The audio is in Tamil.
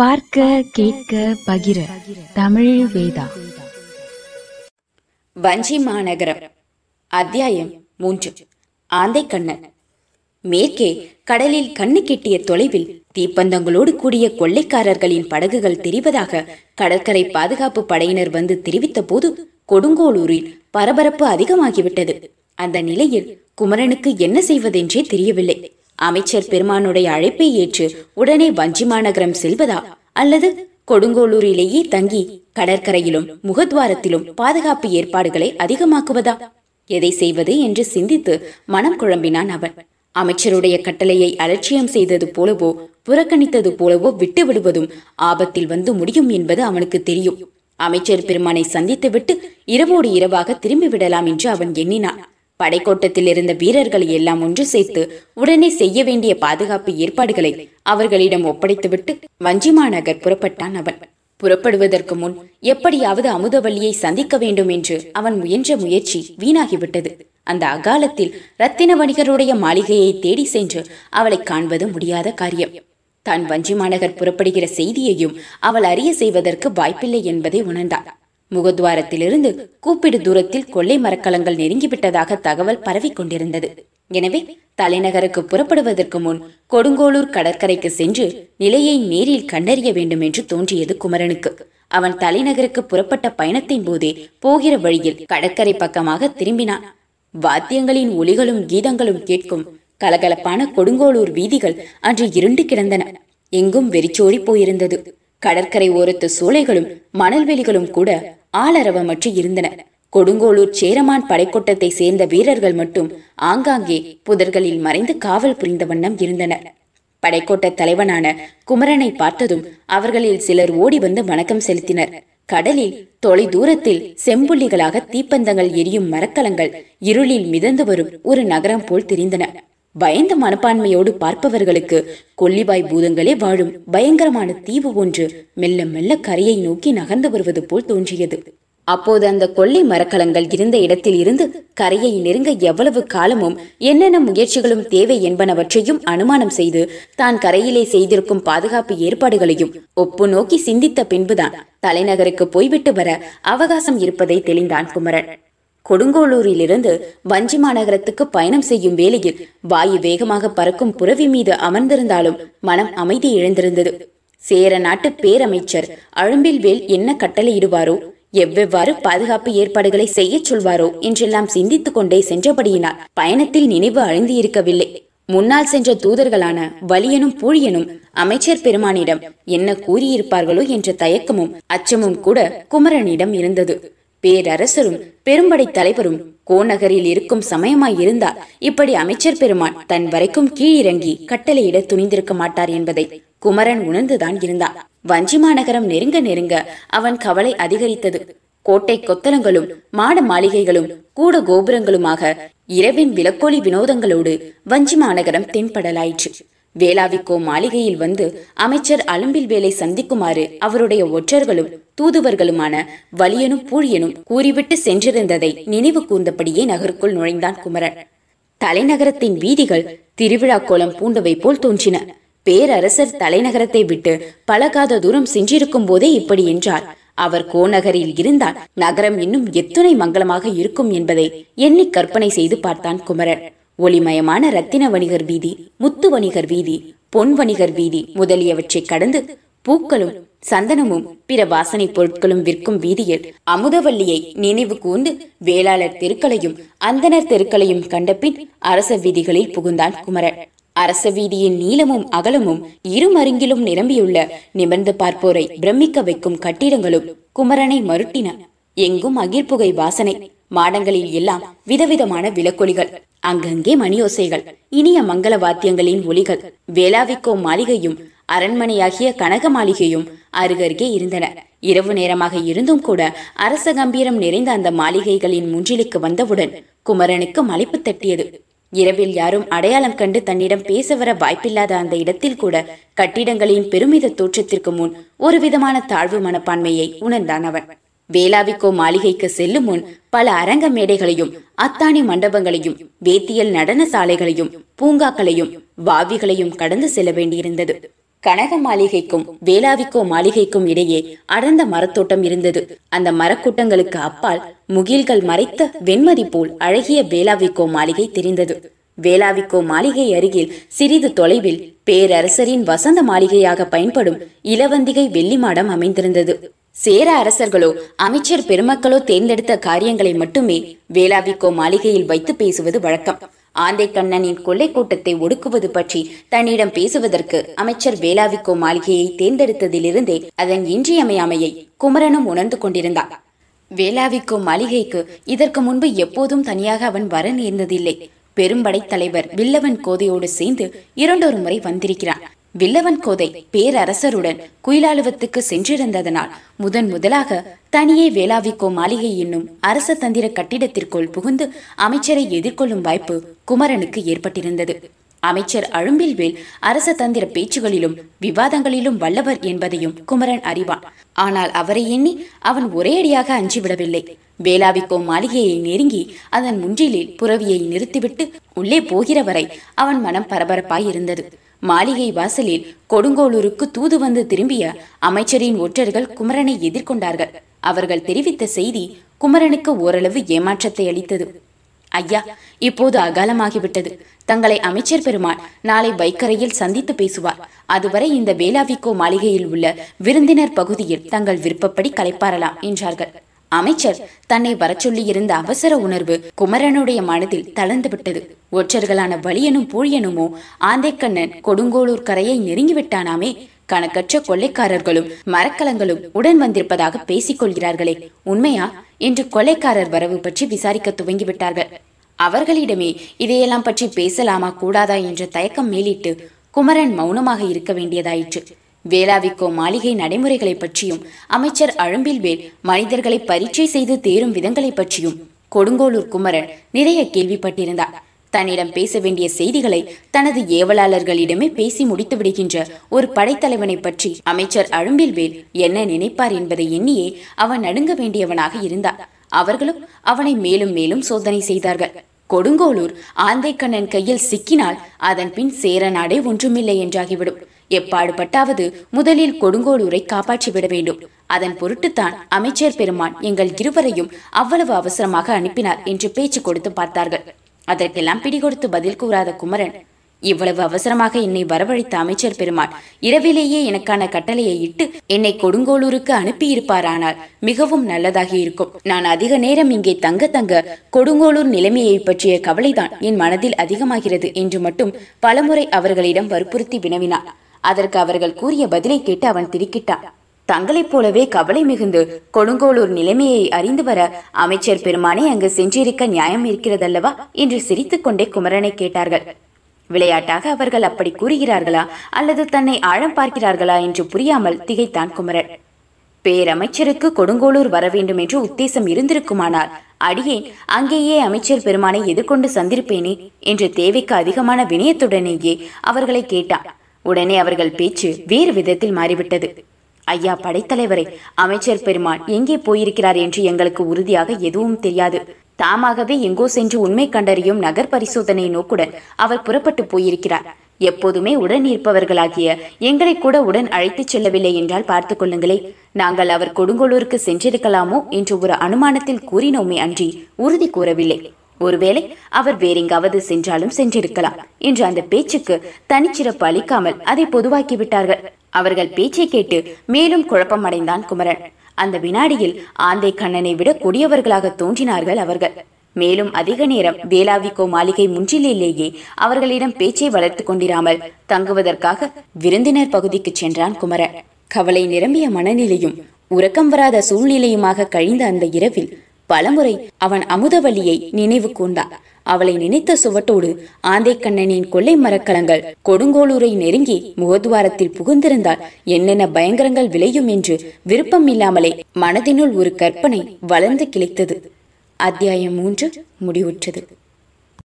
பார்க்க கேட்க பகிர. தமிழ் வேதா. வஞ்சி மாநகரம். அத்தியாயம் மூன்று. ஆந்தைக்கண்ணன். மேற்கே கடலில் கண்ணு கெட்டிய தொலைவில் தீப்பந்தங்களோடு கூடிய கொள்ளைக்காரர்களின் படகுகள் தெரிவதாக கடற்கரை பாதுகாப்பு படையினர் வந்து தெரிவித்த போது கொடுங்கோளூரில் பரபரப்பு அதிகமாகிவிட்டது. அந்த நிலையில் குமரனுக்கு என்ன செய்வதென்றே தெரியவில்லை. அமைச்சர் பெருமானுடைய அழைப்பை ஏற்று உடனே வஞ்சி மாநகரம் செல்வதா? அல்லது கொடுங்கோளூரிலேயே தங்கி கடற்கரையிலும் முகத்வாரத்திலும் பாதுகாப்பு ஏற்பாடுகளை அதிகமாக்குவதா? எதை செய்வது என்று சிந்தித்து மனம் குழம்பினான் அவன். அமைச்சருடைய கட்டளையை அலட்சியம் செய்தது போலவோ புறக்கணித்தது போலவோ விட்டு விடுவதும் ஆபத்தில் வந்து முடியும் என்பது அவனுக்கு தெரியும். அமைச்சர் பெருமானை சந்தித்துவிட்டு இரவோடு இரவாக திரும்பி விடலாம் என்று அவன் எண்ணினான். படைக்கோட்டத்தில் இருந்த வீரர்களை எல்லாம் ஒன்று சேர்த்து உடனே செய்ய வேண்டிய பாதுகாப்பு ஏற்பாடுகளை அவர்களிடம் ஒப்படைத்துவிட்டு வஞ்சிமாநகர் புறப்பட்டான் அவன். புறப்படுவதற்கு முன் எப்படியாவது அமுதவல்லியை சந்திக்க வேண்டும் என்று அவன் முயன்ற முயற்சி வீணாகிவிட்டது. அந்த அகாலத்தில் ரத்தின வணிகருடைய மாளிகையை தேடி சென்று அவளை காண்பது முடியாத காரியம். தான் வஞ்சி மாநகர் புறப்படுகிற செய்தியையும் அவள் அறிய செய்வதற்கு வாய்ப்பில்லை என்பதை உணர்ந்தாள் முகத்வாரத்திலிருந்து கூப்பிடு தூரத்தில் கொள்ளை மரக்கலங்கள் நெருங்கிவிட்டதாக தகவல் பரவிக் கொண்டிருந்தது. எனவே தலைநகருக்கு புறப்படுவதற்கு முன் கொடுங்கோளூர் கடற்கரைக்கு சென்று நிலையை நேரில் கண்டறிய வேண்டும் என்று தோன்றியது குமரனுக்கு. அவன் தலைநகருக்கு புறப்பட்ட பயணத்தின் போதே போகிற வழியில் கடற்கரை பக்கமாக திரும்பினான். வாத்தியங்களின் ஒலிகளும் கீதங்களும் கேட்கும் கலகலப்பான கொடுங்கோளூர் வீதிகள் அன்று இருண்டு கிடந்தன. எங்கும் வெறிச்சோடி போயிருந்தது. கடற்கரை ஓரத்து சோலைகளும் மணல்வெளிகளும் கூட ஆளரவமற்று இருந்தன கொடுங்கோளூர் சேரமான் படைக்கோட்டத்தை சேர்ந்த வீரர்கள் மட்டும் ஆங்காங்கே புதர்களில் மறைந்து காவல் புரிந்த வண்ணம் இருந்தனர். படைக்கோட்ட தலைவனான குமரனை பார்த்ததும் அவர்களில் சிலர் ஓடி வந்து வணக்கம் செலுத்தினர். கடலில் தொலை தூரத்தில் செம்புள்ளிகளாக தீப்பந்தங்கள் எரியும் மரக்கலங்கள் இருளில் மிதந்து வரும் ஒரு நகரம் போல் தெரிந்தன. பயந்த மனப்பான்மையோடு பார்ப்பவர்களுக்கு கொல்லிவாய் பூதங்களே வாழும் பயங்கரமான தீவு ஒன்று மெல்ல மெல்ல கரையை நோக்கி நகர்ந்து வருவது போல் தோன்றியது. அப்போது அந்த கொள்ளை மரக்கலங்கள் இருந்த இடத்தில் இருந்து கரையை நெருங்க எவ்வளவு காலமும் என்னென்ன முயற்சிகளும் தேவை என்பனவற்றையும் அனுமானம் செய்து தான் கரையிலே செய்திருக்கும் பாதுகாப்பு ஏற்பாடுகளையும் ஒப்பு நோக்கி சிந்தித்த பின்புதான் தலைநகருக்கு போய்விட்டு வர அவகாசம் இருப்பதை தெளிந்தான் குமரன். கொடுங்கோளூரிலிருந்து வஞ்சி மாநகரத்துக்கு பயணம் செய்யும் வேளையில் வாயு வேகமாக பறக்கும் புறவி மீது அமர்ந்திருந்தாலும் மனம் அமைதி இழந்திருந்தது. சேர நாட்டு பேரமைச்சர் அழும்பில்வேல் என்ன கட்டளையிடுவாரோ எவ்வெவ்வாறு பாதுகாப்பு ஏற்பாடுகளை செய்யச் சொல்வாரோ என்றெல்லாம் சிந்தித்துக் கொண்டே சென்றபடியினால் பயணத்தில் நினைவு அழிந்து இருக்கவில்லை முன்னால் சென்ற தூதர்களான வலியனும் பூழியனும் அமைச்சர் பெருமானிடம் என்ன கூறியிருப்பார்களோ என்ற தயக்கமும் அச்சமும் கூட குமரனிடம் இருந்தது. பேரரசரும் பெரும்படை தலைவரும் கோநகரில் இருக்கும் சமயமாய் இருந்தால் இப்படி அமைச்சர் பெருமான் தன் வரைக்கும் கீழிறங்கி கட்டளையிட துணிந்திருக்க மாட்டார் என்பதை குமரன் உணர்ந்துதான் இருந்தான். வஞ்சி மாநகரம் நெருங்க நெருங்க அவன் கவலை அதிகரித்தது. கோட்டை கொத்தலங்களும் மாட மாளிகைகளும் கூட கோபுரங்களுமாக இரவின் விலக்கோலி வினோதங்களோடு வஞ்சி மாநகரம் தென்படலாயிற்று. வேளாவிக்கோ மாளிகையில் வந்து அமைச்சர் அலும்பில் வேலை சந்திக்குமாறு அவருடைய ஒற்றர்களும் தூதுவர்களுமான வலியனும் பூழியனும் கூறிவிட்டு சென்றிருந்ததை நினைவு கூர்ந்தபடியே நகருக்குள் நுழைந்தான் குமரன். தலைநகரத்தின் வீதிகள் திருவிழா கோலம் பூண்டவை போல் தோன்றின. பேரரசர் தலைநகரத்தை விட்டு பழகாத தூரம் சென்றிருக்கும் போதே இப்படி என்றார். அவர் கோநகரில் இருந்தால் நகரம் இன்னும் எத்துணை மங்களமாக இருக்கும் என்பதை எண்ணி கற்பனை செய்து பார்த்தான் குமரன். ஒளிமயமான ரத்தின வணிகர் வீதி முத்து வணிகர் வீதி பொன் வணிகர் வீதி முதலியவற்றை கடந்து பூக்களும் சந்தனமும் பிற வாசனை பொருட்களும் விற்கும் வீதியில் அமுதவல்லியை நினைவு கூர்ந்து வேளாளர் தெருக்களையும் அந்தனர் தெருக்களையும் கண்டபின் அரச வீதிகளில் புகுந்தான் குமரன். அரச வீதியின் நீளமும் அகலமும் இருமருங்கிலும் நிரம்பியுள்ள நிமிர்ந்து பார்ப்போரை பிரமிக்க வைக்கும் கட்டிடங்களும் குமரனை மருட்டின. எங்கும் அகிர்புகை வாசனை. மாடங்களில் எல்லாம் விதவிதமான விளக்கொலிகள் அங்கங்கே மணியோசைகள் இனிய மங்கள வாத்தியங்களின் ஒலிகள் வேளாவிக்கோ மாளிகையும் அரண்மனையாகிய கனக மாளிகையும் அருகருகே இருந்தன. இரவு நேரமாக இருந்தும் கூட அரச கம்பீரம் நிறைந்த அந்த மாளிகைகளின் முன்றிலுக்கு வந்தவுடன் குமரனுக்கு மலைப்பு தட்டியது. இரவில் யாரும் அடையாளம் கண்டு தன்னிடம் பேச வர வாய்ப்பில்லாத அந்த இடத்தில் கூட கட்டிடங்களின் பெருமித தோற்றத்திற்கு முன் ஒரு விதமான தாழ்வு மனப்பான்மையை உணர்ந்தான் அவன். வேளாவிக்கோ மாளிகைக்கு செல்லும் முன் பல அரங்க மேடைகளையும் அத்தாணி மண்டபங்களையும் வேத்தியல் நடன சாலைகளையும் பூங்காக்களையும் வாவிகளையும் கடந்து செல்ல வேண்டியிருந்தது. கனக மாளிகைக்கும் வேளாவிக்கோ மாளிகைக்கும் இடையே அடர்ந்த மரத்தோட்டம் இருந்தது. அந்த மரக்கூட்டங்களுக்கு அப்பால் முகில்கள் மறைத்த வெண்மதி போல் அழகிய வேளாவிக்கோ மாளிகை தெரிந்தது. வேளாவிக்கோ மாளிகை அருகில் சிறிது தொலைவில் பேரரசரின் வசந்த மாளிகையாக பயன்படும் இளவந்திகை வெள்ளி மாடம் அமைந்திருந்தது. சேர அரசர்களோ அமைச்சர் பெருமக்களோ தேர்ந்தெடுத்த காரியங்களை மட்டுமே வேளாவிக்கோ மாளிகையில் வைத்து பேசுவது வழக்கம். ஆந்தை கண்ணனின் கொள்ளை கூட்டத்தை ஒடுக்குவது பற்றி தன்னிடம் பேசுவதற்கு அமைச்சர் வேளாவிக்கோ மாளிகையை தேர்ந்தெடுத்ததிலிருந்தே அதன் இன்றியமையாமையை குமரனும் உணர்ந்து கொண்டிருந்தான். வேளாவிக்கோ மாளிகைக்கு இதற்கு முன்பு எப்போதும் தனியாக அவன் வர நேர்ந்ததில்லை. பெரும்படை தலைவர் வில்லவன் கோதையோடு சேர்ந்து இரண்டொரு முறை வந்திருக்கிறான். வில்லவன் கோதை பேரரசருடன் குயிலாலுவத்துக்கு சென்றிருந்ததனால் முதன் முதலாக தனியே வேளாவிக்கோ மாளிகை என்னும் அரச தந்திர கட்டிடத்திற்குள் புகுந்து அமைச்சரை எதிர்கொள்ளும் வாய்ப்பு குமரனுக்கு ஏற்பட்டிருந்தது. அமைச்சர் அழும்பில்வேல் அரச தந்திர பேச்சுகளிலும் விவாதங்களிலும் வல்லவர் என்பதையும் குமரன் அறிவான். ஆனால் அவரை எண்ணி அவன் ஒரேயடியாக அஞ்சிவிடவில்லை. வேளாவிக்கோ மாளிகையை நெருங்கி அதன் முன்றிலில் புறவியை நிறுத்திவிட்டு உள்ளே போகிற வரை அவன் மனம் பரபரப்பாய் இருந்தது மாளிகை வாசலில் கொடுங்கோளூருக்கு தூது வந்து திரும்பிய அமைச்சரின் ஒற்றர்கள் குமரனை எதிர்கொண்டார்கள். அவர்கள் தெரிவித்த செய்தி குமரனுக்கு ஓரளவு ஏமாற்றத்தை அளித்தது. ஐயா இப்போது அகாலமாகிவிட்டது. தங்களை அமைச்சர் பெருமான் நாளை வைக்கரையில் சந்தித்து பேசுவார். அதுவரை இந்த வேளாவிக்கோ மாளிகையில் உள்ள விருந்தினர் பகுதியில் தங்கள் விருப்பப்படி கலைப்பாரலாம் என்றார்கள். அமைச்சர் தன்னை வரச்சொல்லி சொல்லியிருந்த அவசர உணர்வு குமரனுடைய மனதில் தளர்ந்து விட்டது ஒற்றர்களான வலியனும் பூழியனுமோ ஆந்தைக்கண்ணன் கொடுங்கோளூர் கரையை நெருங்கிவிட்டானாமே. கணக்கற்ற கொள்ளைக்காரர்களும் மரக்கலங்களும் உடன் வந்திருப்பதாக பேசிக் கொள்கிறார்களே உண்மையா? என்று கொள்ளைக்காரர் வரவு பற்றி விசாரிக்க துவங்கிவிட்டார்கள். அவர்களிடமே இதையெல்லாம் பற்றி பேசலாமா கூடாதா என்ற தயக்கம் மேலிட்டு குமரன் மௌனமாக இருக்க வேண்டியதாயிற்று. வேளாவிக்கோ மாளிகை நடைமுறைகளை பற்றியும் அமைச்சர் அழும்பில்வேல் மனிதர்களை பரீட்சை செய்து தேரும் விதங்களை பற்றியும் கொடுங்கோளூர் குமரன் நிறைய கேள்விப்பட்டிருந்தார். தன்னிடம் பேச வேண்டிய செய்திகளை தனது ஏவலாளர்களிடமே பேசி முடித்து விடுகின்ற ஒரு படைத்தலைவனை பற்றி அமைச்சர் அழும்பில்வேல் என்ன நினைப்பார் என்பதை எண்ணியே அவன் நடுங்க வேண்டியவனாக இருந்தார். அவர்களும் அவனை மேலும் மேலும் சோதனை செய்தார்கள். கொடுங்கோளூர் ஆந்தைக்கண்ணன் கையில் சிக்கினால் அதன் பின் சேர நாடே ஒன்றுமில்லை என்றாகிவிடும். எப்பாடுபட்டாவது முதலில் கொடுங்கோளூரை காப்பாற்றிவிட வேண்டும் அதன் பொருட்டுத்தான் அமைச்சர் பெருமான் எங்கள் இருவரையும் அவ்வளவு அவசரமாக அனுப்பினார் என்று பேச்சு கொடுத்து பார்த்தார்கள். அதற்கெல்லாம் பிடிகொடுத்து பதில் கூறாத குமரன் இவ்வளவு அவசரமாக என்னை வரவழைத்த அமைச்சர் பெருமான் இரவிலேயே எனக்கான கட்டளையை இட்டு என்னை கொடுங்கோளூருக்கு அனுப்பியிருப்பாரானால் மிகவும் நல்லதாக இருக்கும். நான் அதிக நேரம் இங்கே தங்க தங்க கொடுங்கோளூர் நிலைமையை பற்றிய கவலைதான் என் மனதில் அதிகமாகிறது என்று மட்டும் பலமுறை அவர்களிடம் வற்புறுத்தி வினவினான். அதற்கு அவர்கள் கூறிய பதிலை கேட்டு அவன் திடுக்கிட்டான். தங்களைப் போலவே கவலை மிகுந்து கொடுங்கோளூர் நிலைமையை அறிந்து வர அமைச்சர் பெருமானே அங்கு சென்றிருக்க நியாயம் இருக்கிறதல்லவா என்று சிரித்துக்கொண்டே குமரனை கேட்டார்கள். விளையாட்டாக அவர்கள் அப்படி கூறுகிறார்களா அல்லது தன்னை ஆழம் பார்க்கிறார்களா என்று புரியாமல் திகைத்தான் குமரன். பேரமைச்சருக்கு கொடுங்கோளூர் வர வேண்டும் என்று உத்தேசம் இருந்திருக்குமானால் அடியேன் அங்கேயே அமைச்சர் பெருமானை எதிர்கொண்டு சந்திருப்பேனே என்று தேவைக்கு அதிகமான வினயத்துடனேயே அவர்களை கேட்டான். உடனே அவர்கள் பேச்சு வேறு விதத்தில் மாறிவிட்டது. ஐயா படைத்தலைவரை அமைச்சர் பெருமான் எங்கே போயிருக்கிறார் என்று எங்களுக்கு உறுதியாக எதுவும் தெரியாது. தாமாகவே எங்கோ சென்று உண்மை கண்டறியும் நகர் பரிசோதனை நோக்குடன் அவர் புறப்பட்டு போயிருக்கிறார். எப்போதுமே உடன் இருப்பவர்களாகிய எங்களை கூட உடன் அழைத்துச் செல்லவில்லை என்றால் பார்த்து கொள்ளுங்களே. நாங்கள் அவர் கொடுங்கோளூருக்கு சென்றிருக்கலாமோ? என்று ஒரு அனுமானத்தில் கூறினோமே அன்றி உறுதி கூறவில்லை. ஒருவேளை அவர் வேறெங்காவது சென்றாலும் சென்றிருக்கலாம் என்று அந்த பேச்சுக்கு தனிச்சிறப்பு அளிக்காமல் அதை பொதுவாக்கி விட்டார்கள். அவர்கள் பேச்சை கேட்டு மேலும் குழப்பமடைந்தான் குமரன். அந்த வினாடியில் ஆந்தை கண்ணனை விட கொடியவர்களாக தோன்றினார்கள் அவர்கள். மேலும் அதிக நேரம் வேளாவிக்கோ மாளிகை முன்றிலேயே அவர்களிடம் பேச்சை வளர்த்து கொண்டிராமல் தங்குவதற்காக விருந்தினர் பகுதிக்கு சென்றான் குமரன். கவலை நிரம்பிய மனநிலையும் உறக்கம் வராத சூழ்நிலையுமாக கழிந்த அந்த இரவில் பலமுறை அவன் அமுதவல்லியை நினைவு கொண்டான் அவளை நினைத்த சுவட்டோடு ஆந்தைக்கண்ணனின் கொள்ளை மரக்கலங்கள் கொடுங்கோளூரை நெருங்கி முகத்வாரத்தில் புகுந்திருந்தால் என்னென்ன பயங்கரங்கள் விளையும் என்று விருப்பம் இல்லாமலே மனதினுள் ஒரு கற்பனை வளர்ந்து கிளைத்தது. அத்தியாயம் மூன்று முடிவுற்றது.